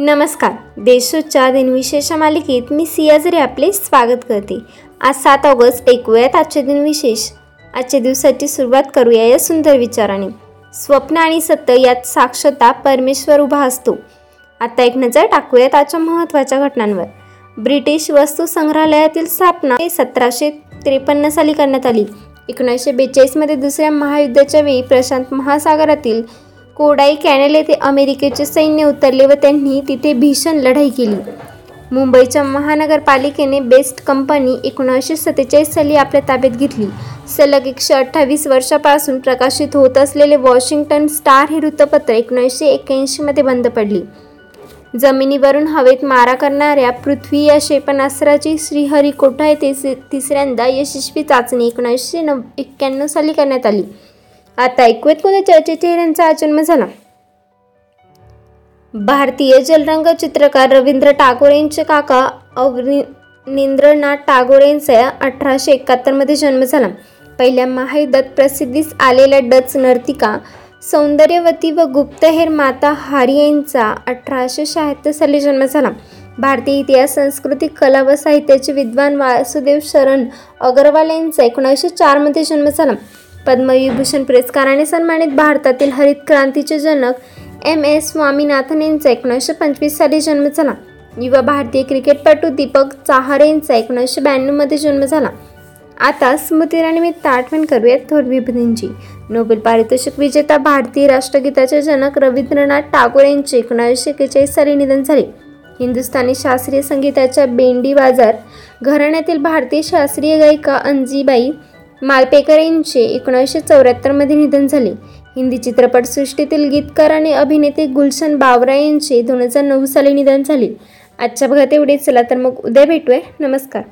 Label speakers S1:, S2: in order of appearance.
S1: नमस्कार. देशोच्या दिनविशेष मालिकेत मी सियाजरे आपले स्वागत करते. आज सात ऑगस्ट ऐकूयात आजचे दिनविशेष. आजच्या दिवसाची सुरुवात करूया या सुंदर विचाराने. स्वप्न आणि सत्य यात साक्षता परमेश्वर उभा असतो. आता एक नजर टाकूयात आजच्या महत्त्वाच्या घटनांवर. ब्रिटिश वस्तू संग्रहालयातील स्थापना हे सतराशे त्रेपन्न साली करण्यात आली. एकोणीसशे बेचाळीसमध्ये दुसऱ्या महायुद्धाच्या वेळी प्रशांत महासागरातील कोडाई कॅनल येथे अमेरिकेचे सैन्य उतरले व त्यांनी तिथे भीषण लढाई केली. मुंबईच्या महानगरपालिकेने बेस्ट कंपनी एकोणीसशे सत्तेचाळीस साली आपल्या ताब्यात घेतली. सलग एकशे अठ्ठावीस वर्षापासून प्रकाशित होत असलेले वॉशिंग्टन स्टार हे वृत्तपत्र एकोणीसशे एक्याऐंशीमध्ये बंद पडली. जमिनीवरून हवेत मारा करणाऱ्या पृथ्वी या क्षेपणास्त्राची श्रीहरिकोटा येथे तिसऱ्यांदा यशस्वी चाचणी एकोणीसशे नव एक्क्याण्णव साली करण्यात आली. आता ऐकूयात कोणत्या चर्चेच्या चेहऱ्यांचा जन्म झाला. भारतीय जलरंग चित्रकार रवींद्र टागोर यांचे काका अवनिंद्रनाथ टागोर यांचा अठराशे एकाहत्तरमध्ये जन्म झाला. पहिल्या महायुद्धात प्रसिद्धीस आलेल्या डच नर्तिका सौंदर्यवती व गुप्तहेर माता हारी यांचा अठराशे शहात्तर साली जन्म झाला. भारतीय इतिहास संस्कृती कला व साहित्याचे विद्वान वासुदेव शरण अग्रवाल यांचा एकोणीसशे चारमध्ये जन्म झाला. पद्मविभूषण पुरस्काराने सन्मानित भारतातील हरित क्रांतीचे जनक एम एस स्वामीनाथन यांचा एकोणीसशे पंचवीस साली जन्म झाला. युवा भारतीय क्रिकेटपटू दीपक चाहर यांचा एकोणीसशे ब्याण्णवमध्ये जन्म झाला. आता स्मृतिरानिमित्त आठवण करूयात थोर विभूतींची. नोबेल पारितोषिक विजेता भारतीय राष्ट्रगीताचे जनक रवींद्रनाथ टागोर यांचे एकोणीसशे एक्केचाळीस साली निधन झाले. हिंदुस्थानी शास्त्रीय संगीताच्या बेंडी बाजार घराण्यातील भारतीय शास्त्रीय गायिका अंजीबाई मालपेकर यांचे एकोणीसशे चौऱ्याहत्तरमध्ये निधन झाले. हिंदी चित्रपटसृष्टीतील गीतकार आणि अभिनेते गुलशन बावरा यांचे दोन हजार नऊ साली निधन झाले. आजच्या भागात एवढेच. चला तर मग उद्या भेटूया. नमस्कार.